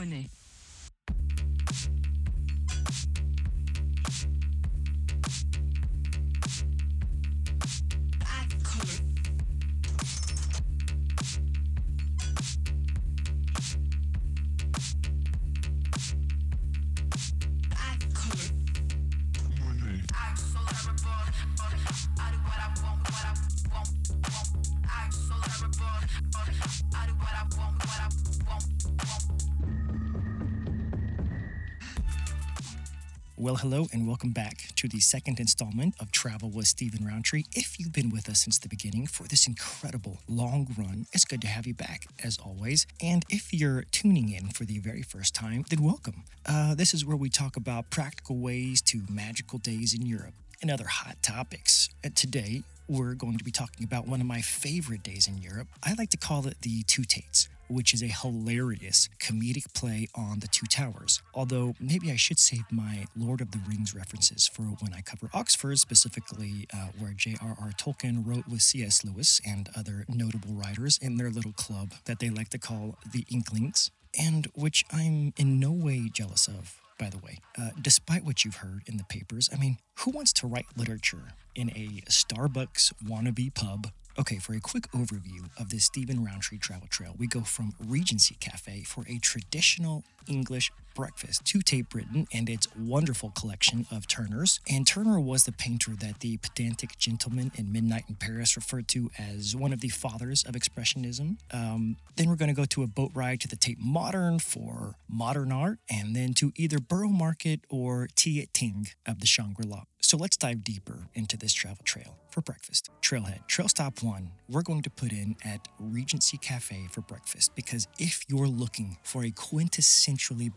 Money. Well, hello, and welcome back to the second installment of Travel with Stephen Roundtree. If you've been with us since the beginning for this incredible long run, it's good to have you back, as always. And if you're tuning in for the very first time, then welcome. Uh, this is where we talk about practical ways to magical days in Europe and other hot topics. And today, we're going to be talking about one of my favorite days in Europe. I like to call it the Two Tates which is a hilarious comedic play on the Two Towers. Although maybe I should save my Lord of the Rings references for when I cover Oxford, specifically uh, where J.R.R. Tolkien wrote with C.S. Lewis and other notable writers in their little club that they like to call the Inklings, and which I'm in no way jealous of. By the way, uh, despite what you've heard in the papers, I mean, who wants to write literature in a Starbucks wannabe pub Okay, for a quick overview of this Stephen Roundtree travel trail, we go from Regency Cafe for a traditional English breakfast to Tate Britain and its wonderful collection of Turners. And Turner was the painter that the pedantic gentleman in Midnight in Paris referred to as one of the fathers of Expressionism. Um, then we're going to go to a boat ride to the Tate Modern for modern art, and then to either Borough Market or Tea at Ting of the Shangri La. So let's dive deeper into this travel trail for breakfast. Trailhead, trail stop one, we're going to put in at Regency Cafe for breakfast because if you're looking for a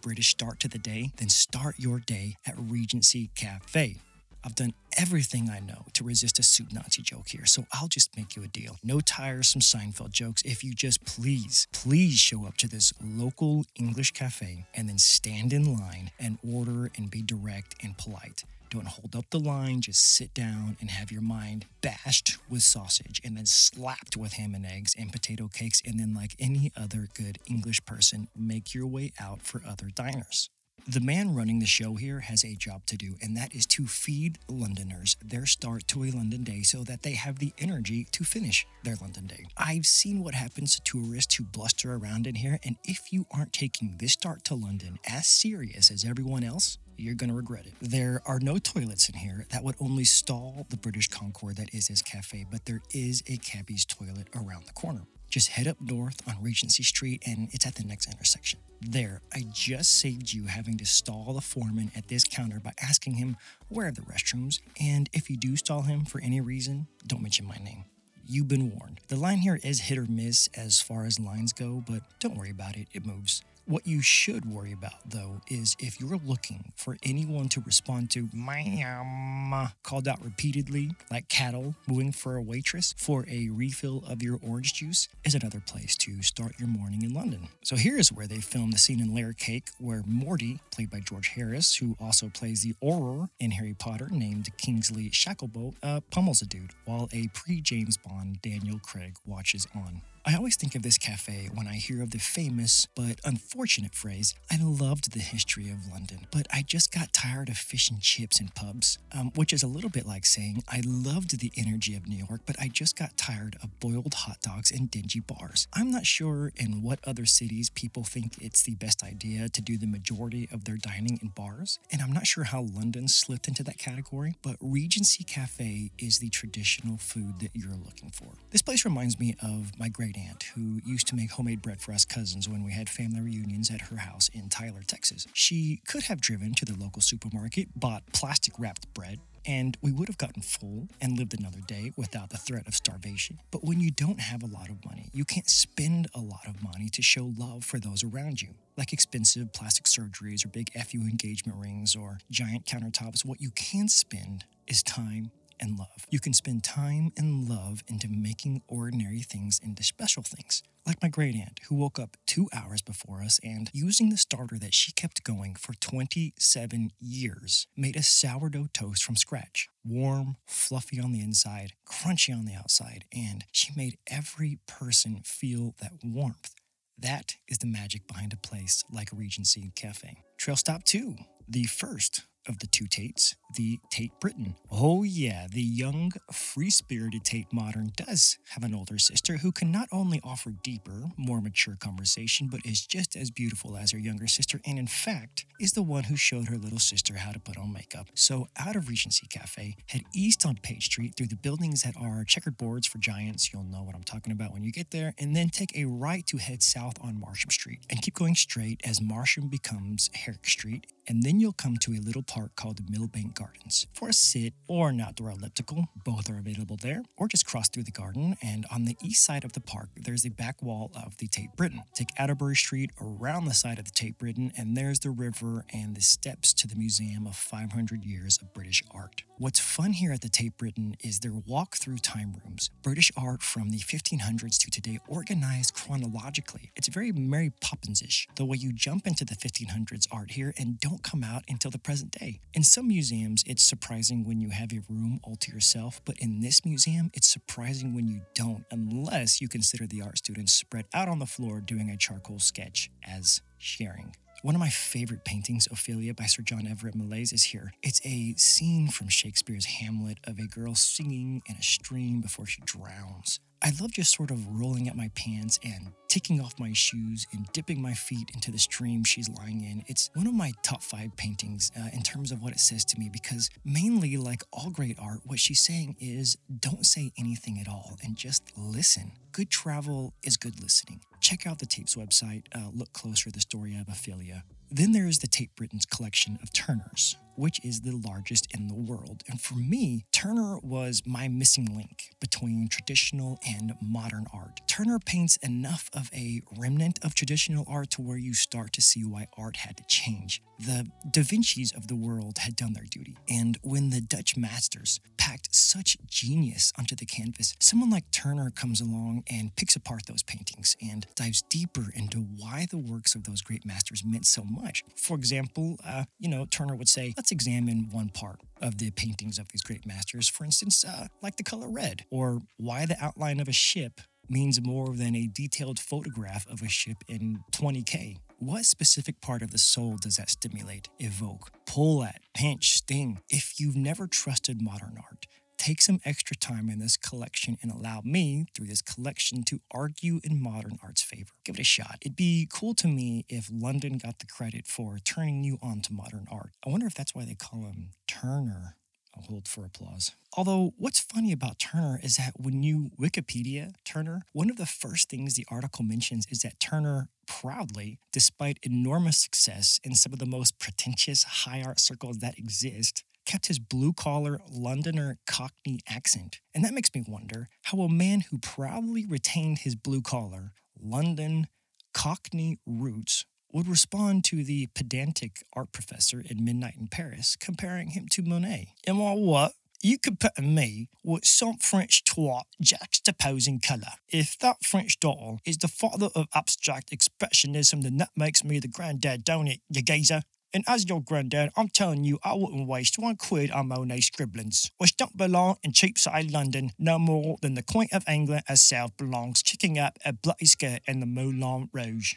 British start to the day, then start your day at Regency Cafe. I've done everything I know to resist a soup Nazi joke here, so I'll just make you a deal. No tiresome Seinfeld jokes if you just please, please show up to this local English cafe and then stand in line and order and be direct and polite. Don't hold up the line, just sit down and have your mind bashed with sausage and then slapped with ham and eggs and potato cakes, and then, like any other good English person, make your way out for other diners. The man running the show here has a job to do, and that is to feed Londoners their start to a London day so that they have the energy to finish their London day. I've seen what happens to tourists who bluster around in here, and if you aren't taking this start to London as serious as everyone else, you're going to regret it. There are no toilets in here. That would only stall the British Concord that is this cafe, but there is a cabbie's toilet around the corner. Just head up north on Regency Street and it's at the next intersection. There, I just saved you having to stall the foreman at this counter by asking him where are the restrooms, and if you do stall him for any reason, don't mention my name. You've been warned. The line here is hit or miss as far as lines go, but don't worry about it, it moves. What you should worry about, though, is if you're looking for anyone to respond to ma'am called out repeatedly, like cattle mooing for a waitress for a refill of your orange juice, is another place to start your morning in London. So here's where they filmed the scene in Layer Cake where Morty, played by George Harris, who also plays the Auror in Harry Potter, named Kingsley Shacklebolt, uh, pummels a dude, while a pre-James Bond Daniel Craig watches on. I always think of this cafe when I hear of the famous but unfortunate phrase, I loved the history of London, but I just got tired of fish and chips and pubs, um, which is a little bit like saying, I loved the energy of New York, but I just got tired of boiled hot dogs and dingy bars. I'm not sure in what other cities people think it's the best idea to do the majority of their dining in bars, and I'm not sure how London slipped into that category, but Regency Cafe is the traditional food that you're looking for. This place reminds me of my great aunt who used to make homemade bread for us cousins when we had family reunions at her house in Tyler, Texas. She could have driven to the local supermarket, bought plastic wrapped bread, and we would have gotten full and lived another day without the threat of starvation. But when you don't have a lot of money, you can't spend a lot of money to show love for those around you, like expensive plastic surgeries or big FU engagement rings or giant countertops. What you can spend is time and love. You can spend time and love into making ordinary things into special things. Like my great aunt, who woke up two hours before us and, using the starter that she kept going for 27 years, made a sourdough toast from scratch. Warm, fluffy on the inside, crunchy on the outside, and she made every person feel that warmth That is the magic behind a place like Regency Cafe. Trail stop two, the first of the two Tates, the Tate Britain. Oh, yeah, the young, free spirited Tate Modern does have an older sister who can not only offer deeper, more mature conversation, but is just as beautiful as her younger sister, and in fact, is the one who showed her little sister how to put on makeup. So, out of Regency Cafe, head east on Page Street through the buildings that are checkered boards for giants. You'll know what I'm talking about when you get there, and then take a right to head south on Marsham Street and keep going straight as Marsham becomes Herrick Street and then you'll come to a little park called the Millbank Gardens for a sit or an outdoor elliptical. Both are available there, or just cross through the garden. And on the east side of the park, there's the back wall of the Tate Britain. Take Atterbury Street around the side of the Tate Britain, and there's the river and the steps to the Museum of 500 Years of British Art. What's fun here at the Tate Britain is their walk through time rooms. British art from the 1500s to today, organized chronologically. It's very Mary Poppins ish, the way you jump into the 1500s art here and don't come out until the present day. In some museums, it's surprising when you have a room all to yourself, but in this museum, it's surprising when you don't, unless you consider the art students spread out on the floor doing a charcoal sketch as sharing. One of my favorite paintings, Ophelia by Sir John Everett Millais, is here. It's a scene from Shakespeare's Hamlet of a girl singing in a stream before she drowns. I love just sort of rolling up my pants and taking off my shoes and dipping my feet into the stream she's lying in. It's one of my top five paintings uh, in terms of what it says to me because, mainly, like all great art, what she's saying is don't say anything at all and just listen. Good travel is good listening. Check out the Tate's website, uh, look closer at the story of Ophelia. Then there is the Tate Britain's collection of Turners, which is the largest in the world. And for me, Turner was my missing link between traditional and modern art. Turner paints enough of a remnant of traditional art to where you start to see why art had to change. The Da Vinci's of the world had done their duty. And when the Dutch masters packed such genius onto the canvas, someone like Turner comes along and picks apart those paintings and dives deeper into why the works of those great masters meant so much. For example, uh, you know, Turner would say, let's examine one part of the paintings of these great masters, for instance, uh, like the color red, or why the outline of a ship means more than a detailed photograph of a ship in 20K. What specific part of the soul does that stimulate, evoke, pull at, pinch, sting? If you've never trusted modern art, take some extra time in this collection and allow me, through this collection, to argue in modern art's favor. Give it a shot. It'd be cool to me if London got the credit for turning you on to modern art. I wonder if that's why they call him Turner. I'll hold for applause. Although, what's funny about Turner is that when you Wikipedia Turner, one of the first things the article mentions is that Turner proudly, despite enormous success in some of the most pretentious high art circles that exist, kept his blue collar Londoner Cockney accent. And that makes me wonder how a man who proudly retained his blue collar London Cockney roots would respond to the pedantic art professor in Midnight in Paris, comparing him to Monet. Am I what? You could compare me with some French twat juxtaposing colour. If that French doll is the father of abstract expressionism, then that makes me the granddad, don't it, you geezer? And as your granddad, I'm telling you, I wouldn't waste one quid on Monet scribblings, which don't belong in cheapside London no more than the Queen of England herself belongs kicking up a bloody skirt in the Moulin Rouge.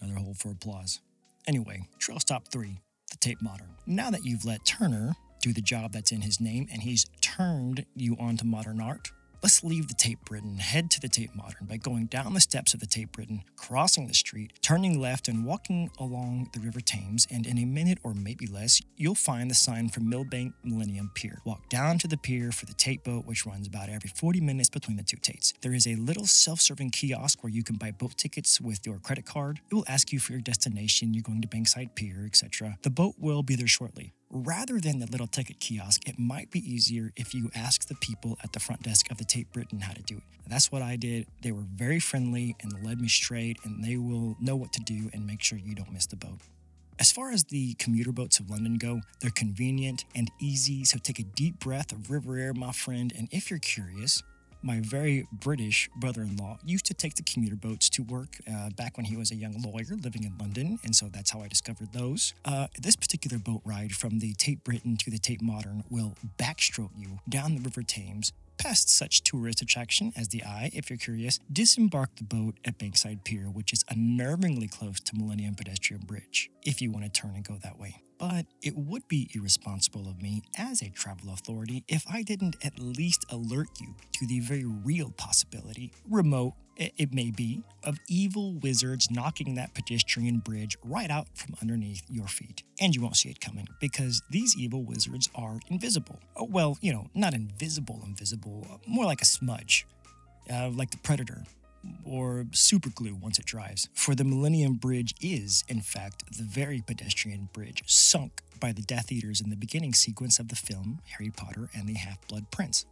Another hole for applause. Anyway, trail stop three, the Tate Modern. Now that you've let Turner do the job that's in his name and he's turned you onto modern art, let's leave the Tate Britain, head to the Tate Modern by going down the steps of the Tate Britain, crossing the street, turning left, and walking along the River Thames. And in a minute or maybe less, you'll find the sign for Millbank Millennium Pier. Walk down to the pier for the Tate boat, which runs about every 40 minutes between the two Tates. There is a little self serving kiosk where you can buy boat tickets with your credit card. It will ask you for your destination, you're going to Bankside Pier, etc. The boat will be there shortly. Rather than the little ticket kiosk, it might be easier if you ask the people at the front desk of the Tate Britain how to do it. That's what I did. They were very friendly and led me straight, and they will know what to do and make sure you don't miss the boat. As far as the commuter boats of London go, they're convenient and easy, so take a deep breath of river air, my friend. And if you're curious, my very British brother in law used to take the commuter boats to work uh, back when he was a young lawyer living in London, and so that's how I discovered those. Uh, this particular boat ride from the Tate Britain to the Tate Modern will backstroke you down the River Thames Past such tourist attraction as the Eye, if you're curious, disembark the boat at Bankside Pier, which is unnervingly close to Millennium Pedestrian Bridge, if you want to turn and go that way. But it would be irresponsible of me as a travel authority if I didn't at least alert you to the very real possibility, remote it may be, of evil wizards knocking that pedestrian bridge right out from underneath your feet. And you won't see it coming because these evil wizards are invisible. Oh, well, you know, not invisible, invisible, uh, more like a smudge, uh, like the Predator or super glue once it dries. For the Millennium Bridge is, in fact, the very pedestrian bridge sunk by the Death Eaters in the beginning sequence of the film Harry Potter and the Half Blood Prince.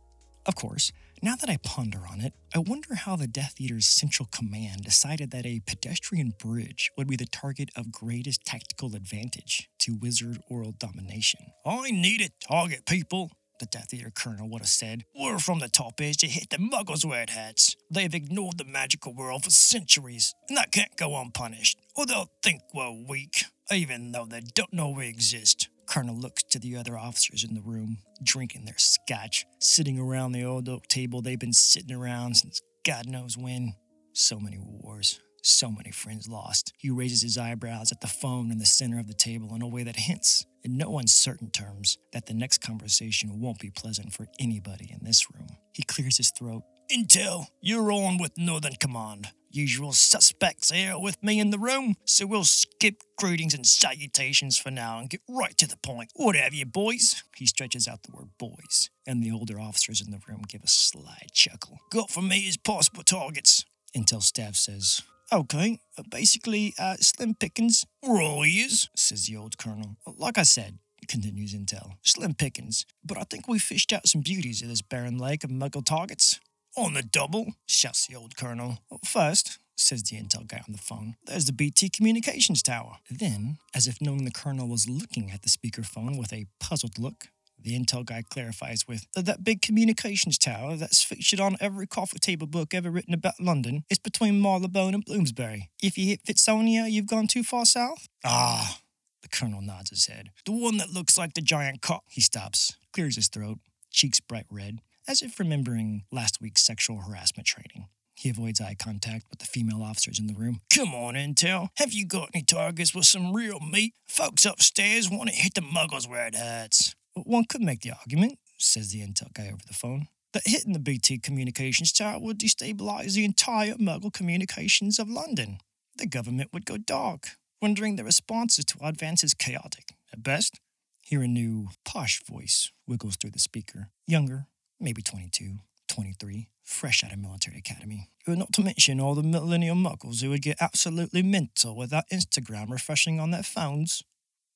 Of course, now that I ponder on it, I wonder how the Death Eaters' Central Command decided that a pedestrian bridge would be the target of greatest tactical advantage to wizard world domination. I need a target, people, the Death Eater Colonel would have said, We're from the top is to hit the muggles where it hurts. They've ignored the magical world for centuries, and that can't go unpunished, or they'll think we're weak, even though they don't know we exist. Colonel looks to the other officers in the room, drinking their scotch, sitting around the old oak table they've been sitting around since God knows when. So many wars, so many friends lost. He raises his eyebrows at the phone in the center of the table in a way that hints, in no uncertain terms, that the next conversation won't be pleasant for anybody in this room. He clears his throat. Intel, you're on with Northern Command. Usual suspects here with me in the room, so we'll skip greetings and salutations for now and get right to the point. What have you, boys? He stretches out the word boys, and the older officers in the room give a sly chuckle. Got for me is possible targets. Intel staff says, Okay, uh, basically, uh, slim pickings. Ears, says the old colonel. Like I said, continues Intel, slim pickings. But I think we fished out some beauties of this barren lake of muggle targets. On the double, shouts the old colonel. First, says the intel guy on the phone, there's the BT communications tower. Then, as if knowing the colonel was looking at the speakerphone with a puzzled look, the intel guy clarifies with that big communications tower that's featured on every coffee table book ever written about London is between Marylebone and Bloomsbury. If you hit Fitzrovia, you've gone too far south? Ah, the colonel nods his head. The one that looks like the giant cock. He stops, clears his throat, cheeks bright red, as if remembering last week's sexual harassment training. He avoids eye contact with the female officers in the room. Come on, Intel. Have you got any targets with some real meat? Folks upstairs want to hit the muggles where it hurts. One could make the argument, says the Intel guy over the phone, that hitting the BT communications tower would destabilize the entire muggle communications of London. The government would go dark, rendering the responses to our advances chaotic at best. Here a new, posh voice wiggles through the speaker. Younger, maybe 22, 23, fresh out of military academy. Not to mention all the millennial muggles who would get absolutely mental without Instagram refreshing on their phones.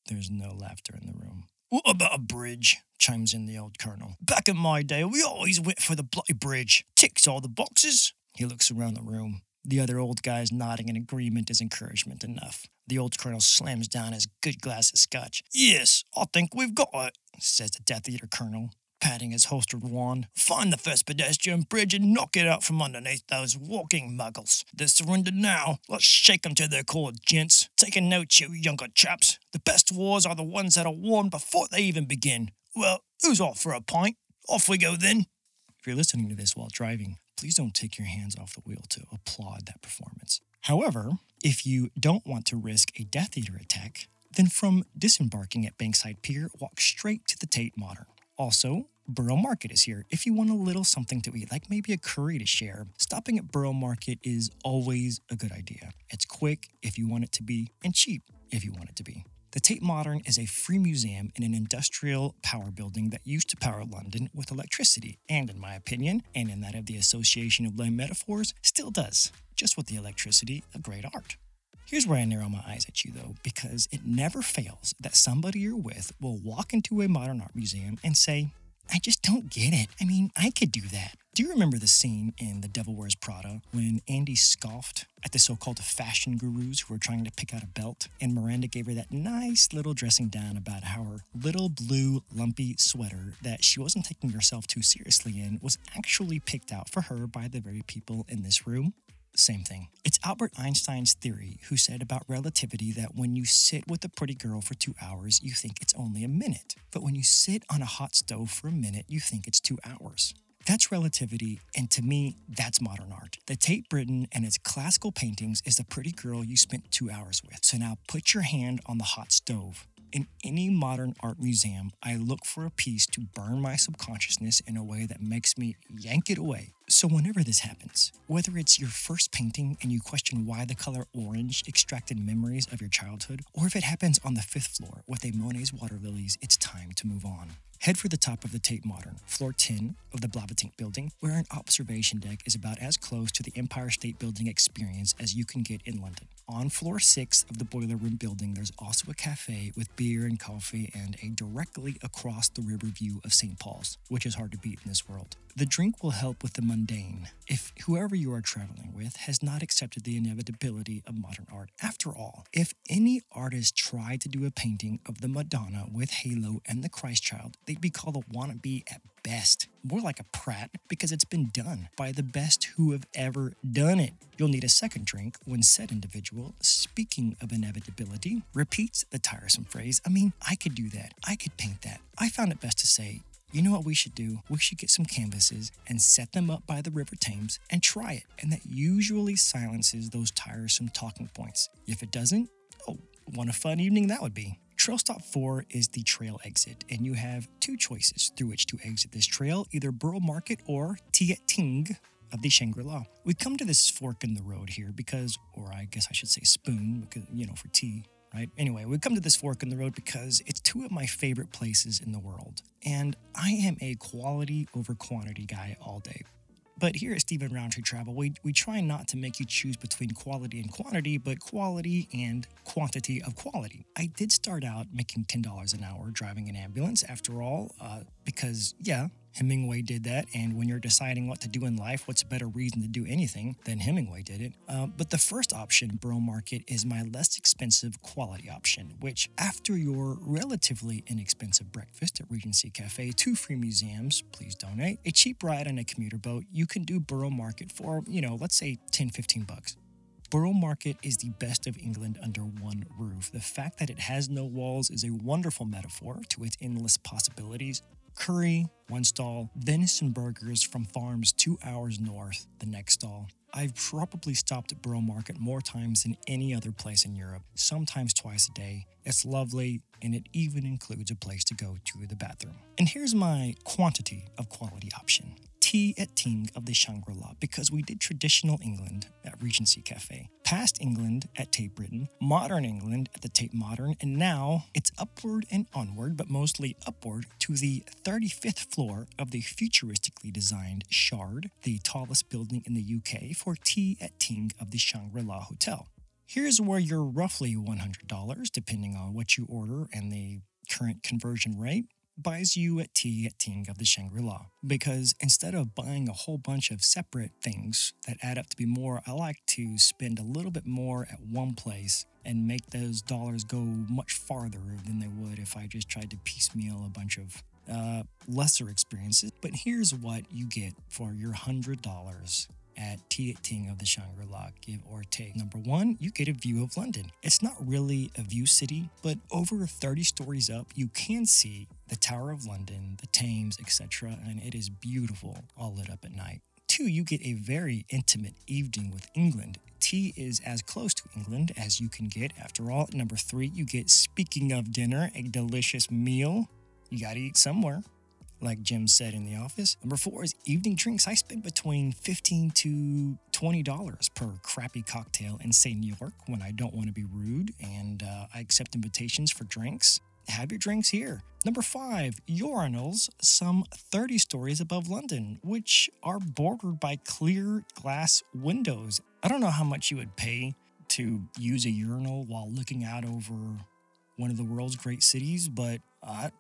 There's no laughter in the room. What about a bridge? chimes in the old colonel. Back in my day, we always went for the bloody bridge. Ticks all the boxes. He looks around the room. The other old guys nodding in agreement is encouragement enough. The old colonel slams down his good glass of scotch. Yes, I think we've got it, says the Death Eater colonel, patting his holstered wand. Find the first pedestrian bridge and knock it out from underneath those walking muggles. They're surrendered now. Let's shake 'em to their core, gents. Take a note, you younger chaps. The best wars are the ones that are won before they even begin. Well, who's off for a pint? Off we go then. If you're listening to this while driving, please don't take your hands off the wheel to applaud that performance. However, if you don't want to risk a Death Eater attack, then from disembarking at Bankside Pier, walk straight to the Tate Modern. Also, Borough Market is here if you want a little something to eat, like maybe a curry to share. Stopping at Borough Market is always a good idea. It's quick if you want it to be, and cheap if you want it to be. The Tate Modern is a free museum in an industrial power building that used to power London with electricity, and in my opinion, and in that of the Association of Lame Metaphors, still does, just with the electricity of great art. Here's where I narrow my eyes at you though, because it never fails that somebody you're with will walk into a modern art museum and say, I just don't get it. I mean, I could do that. Do you remember the scene in The Devil Wears Prada when Andy scoffed at the so called fashion gurus who were trying to pick out a belt? And Miranda gave her that nice little dressing down about how her little blue lumpy sweater that she wasn't taking herself too seriously in was actually picked out for her by the very people in this room? Same thing. It's Albert Einstein's theory, who said about relativity that when you sit with a pretty girl for two hours, you think it's only a minute. But when you sit on a hot stove for a minute, you think it's two hours. That's relativity, and to me, that's modern art. The Tate Britain and its classical paintings is the pretty girl you spent two hours with. So now put your hand on the hot stove. In any modern art museum, I look for a piece to burn my subconsciousness in a way that makes me yank it away. So, whenever this happens, whether it's your first painting and you question why the color orange extracted memories of your childhood, or if it happens on the fifth floor with a Monet's water lilies, it's time to move on. Head for the top of the Tate Modern, floor 10 of the Blavatnik building, where an observation deck is about as close to the Empire State Building experience as you can get in London. On floor 6 of the Boiler Room building, there's also a cafe with beer and coffee and a directly across the river view of St. Paul's, which is hard to beat in this world. The drink will help with the mundane if whoever you are traveling with has not accepted the inevitability of modern art. After all, if any artist tried to do a painting of the Madonna with halo and the Christ child, be called a wannabe at best, more like a prat because it's been done by the best who have ever done it. You'll need a second drink when said individual, speaking of inevitability, repeats the tiresome phrase, I mean, I could do that. I could paint that. I found it best to say, you know what we should do? We should get some canvases and set them up by the River Thames and try it. And that usually silences those tiresome talking points. If it doesn't, oh, what a fun evening that would be. Trail stop four is the trail exit, and you have two choices through which to exit this trail either Borough Market or Tea at Ting of the Shangri La. We come to this fork in the road here because, or I guess I should say spoon, because, you know, for tea, right? Anyway, we come to this fork in the road because it's two of my favorite places in the world. And I am a quality over quantity guy all day. But here at Stephen Roundtree Travel, we, we try not to make you choose between quality and quantity, but quality and quantity of quality. I did start out making $10 an hour driving an ambulance, after all, uh, because, yeah, Hemingway did that, and when you're deciding what to do in life, what's a better reason to do anything than Hemingway did it? Uh, but the first option, Borough Market, is my less expensive quality option, which, after your relatively inexpensive breakfast at Regency Cafe, two free museums, please donate, a cheap ride on a commuter boat, you can do Borough Market for, you know, let's say 10, 15 bucks. Borough Market is the best of England under one roof. The fact that it has no walls is a wonderful metaphor to its endless possibilities. Curry, one stall, venison burgers from farms two hours north, the next stall. I've probably stopped at Borough Market more times than any other place in Europe, sometimes twice a day. It's lovely, and it even includes a place to go to the bathroom. And here's my quantity of quality option tea at Ting of the Shangri La because we did traditional England at Regency Cafe, past England at Tate Britain, modern England at the Tate Modern, and now it's upward and onward, but mostly upward to the 35th floor of the futuristically designed Shard, the tallest building in the UK, for tea at Ting of the Shangri La Hotel. Here's where you're roughly $100, depending on what you order and the current conversion rate buys you a tea at Ting of the Shangri La. Because instead of buying a whole bunch of separate things that add up to be more, I like to spend a little bit more at one place and make those dollars go much farther than they would if I just tried to piecemeal a bunch of uh, lesser experiences. But here's what you get for your $100 at Tea at Ting of the Shangri La, give or take. Number one, you get a view of London. It's not really a view city, but over 30 stories up, you can see the Tower of London, the Thames, etc., and it is beautiful, all lit up at night. Two, you get a very intimate evening with England. Tea is as close to England as you can get. After all, number three, you get, speaking of dinner, a delicious meal. You gotta eat somewhere like Jim said in the office. Number four is evening drinks. I spend between fifteen to twenty dollars per crappy cocktail in say New York when I don't want to be rude, and uh, I accept invitations for drinks. Have your drinks here. Number five, urinals, some 30 stories above London, which are bordered by clear glass windows. I don't know how much you would pay to use a urinal while looking out over one of the world's great cities, but I,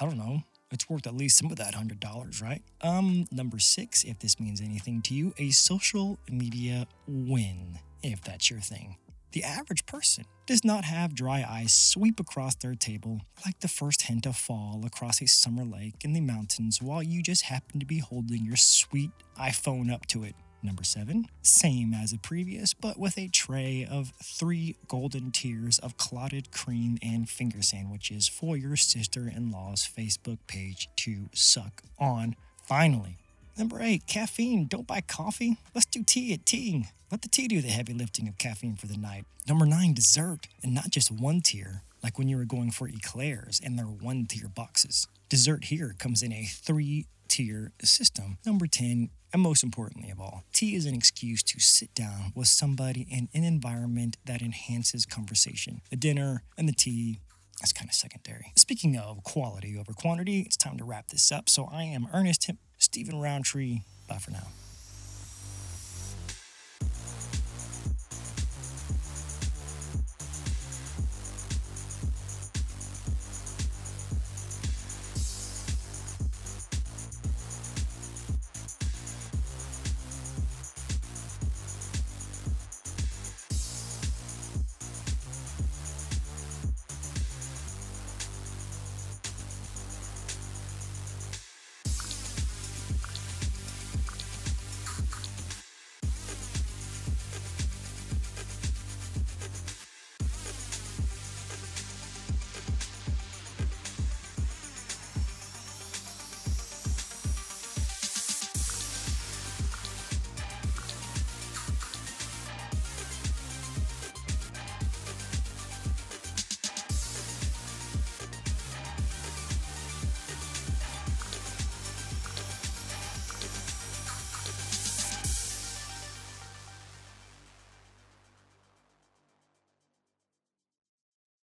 I don't know it's worth at least some of that hundred dollars, right? Um, number six, if this means anything to you, a social media win, if that's your thing. The average person does not have dry eyes sweep across their table like the first hint of fall across a summer lake in the mountains while you just happen to be holding your sweet iPhone up to it. Number seven, same as the previous, but with a tray of three golden tiers of clotted cream and finger sandwiches for your sister in law's Facebook page to suck on. Finally, Number eight, caffeine. Don't buy coffee. Let's do tea at tea. Let the tea do the heavy lifting of caffeine for the night. Number nine, dessert. And not just one tier, like when you were going for eclairs and their one tier boxes. Dessert here comes in a three tier system. Number 10, and most importantly of all, tea is an excuse to sit down with somebody in an environment that enhances conversation. The dinner and the tea that's kind of secondary. Speaking of quality over quantity, it's time to wrap this up. So I am Ernest Stephen Roundtree. Bye for now.